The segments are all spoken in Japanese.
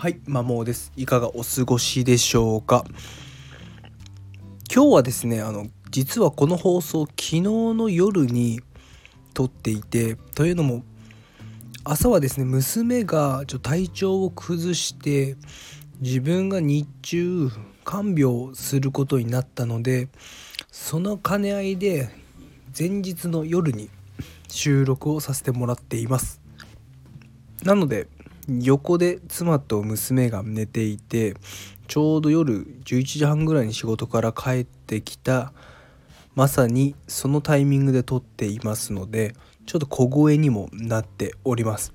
はいマモです。いかがお過ごしでしょうか？今日はですねあの実はこの放送昨日の夜に撮っていてというのも朝はですね娘がちょ体調を崩して自分が日中看病することになったのでその兼ね合いで前日の夜に収録をさせてもらっています。なので横で妻と娘が寝ていてちょうど夜11時半ぐらいに仕事から帰ってきた。まさにそのタイミングで撮っていますのでちょっと小声にもなっております。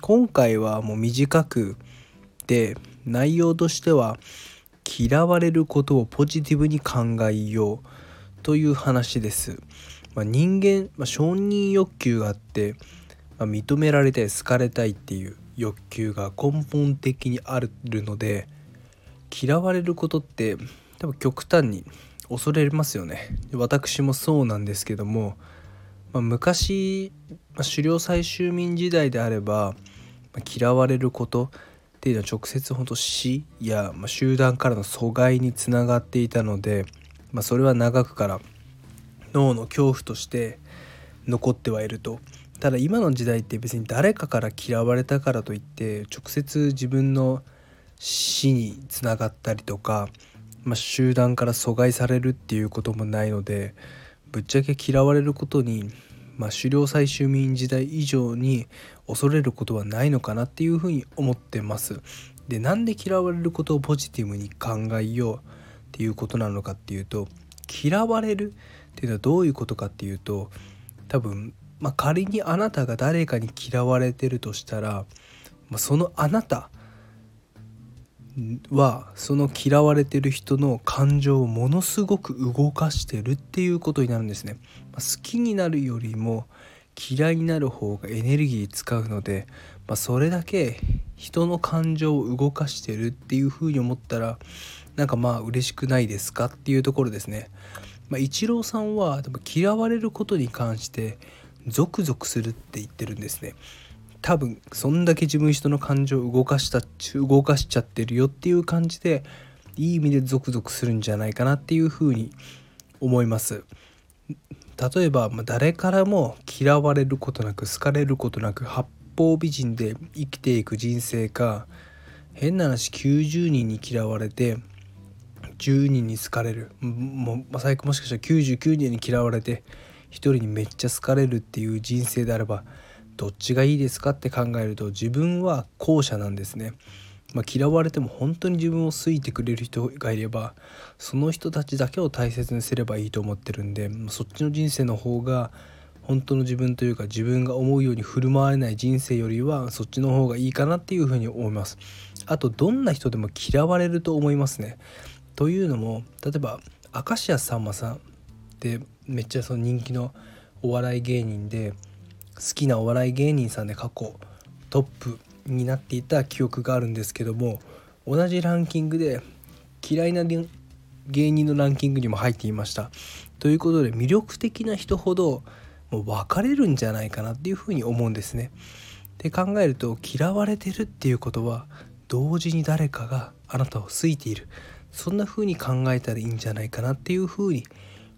今回はもう短くで内容としては嫌われることをポジティブに考えようという話です、まあ、人間、まあ、承認欲求があって、まあ、認められたい好かれたいっていう欲求が根本的にあるので嫌われることって多分極端に恐れますよね。私もそうなんですけども、まあ、昔、まあ、狩猟採集民時代であれば、まあ、嫌われることっていうのは直接本当死や、ま集団からの阻害につながっていたので、まそれは長くから脳の恐怖として残ってはいると。ただ今の時代って別に誰かから嫌われたからといって直接自分の死につながったりとか、まあ、集団から阻害されるっていうこともないのでぶっちゃけ嫌われることに、まあ、狩猟採集民時代以上に恐れることはないのかなっていうふうに思ってます。でなんで嫌われることをポジティブに考えようっていうことなのかっていうと嫌われるっていうのはどういうことかっていうと多分まあ、仮にあなたが誰かに嫌われてるとしたら、まあ、そのあなたはその嫌われてる人の感情をものすごく動かしてるっていうことになるんですね。まあ、好きになるよりも嫌いになる方がエネルギー使うので、まあ、それだけ人の感情を動かしてるっていうふうに思ったらなんかまあ嬉しくないですかっていうところですね。まあ、イチローさんは嫌われることに関してゾクゾクするって言ってるんですね。多分そんだけ自分人の感情を動かした動かしちゃってるよっていう感じでいい意味でゾクゾクするんじゃないかなっていうふうに思います。例えば、誰からも嫌われることなく好かれることなく八方美人で生きていく人生か変な話90人に嫌われて10人に好かれる。もう、最悪もしかしたら99人に嫌われて一人にめっちゃ好かれるっていう人生であればどっちがいいですかって考えると自分は後者なんですね。まあ、嫌われても本当に自分を好いてくれる人がいればその人たちだけを大切にすればいいと思ってるんでそっちの人生の方が本当の自分というか自分が思うように振る舞われない人生よりはそっちの方がいいかなっていうふうに思います。あとどんな人でも嫌われると思いますね。というのも例えば明石家さんまさんってめっちゃその人気のお笑い芸人で好きなお笑い芸人さんで過去トップになっていた記憶があるんですけども同じランキングで嫌いな芸人のランキングにも入っていました。ということで魅力的な人ほどもう分かれるんじゃないかなっていうふうに思うんですね。で考えると嫌われてるっていうことは同時に誰かがあなたを好いているそんな風に考えたらいいんじゃないかなっていう風に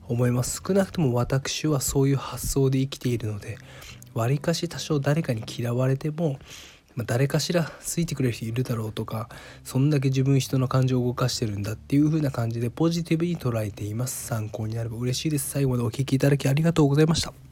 思います。少なくとも私はそういう発想で生きているのでわりかし多少誰かに嫌われても、まあ、誰かしらついてくれる人いるだろうとかそんだけ自分人の感情を動かしてるんだっていう風な感じでポジティブに捉えています。参考になれば嬉しいです。最後までお聴きいただきありがとうございました。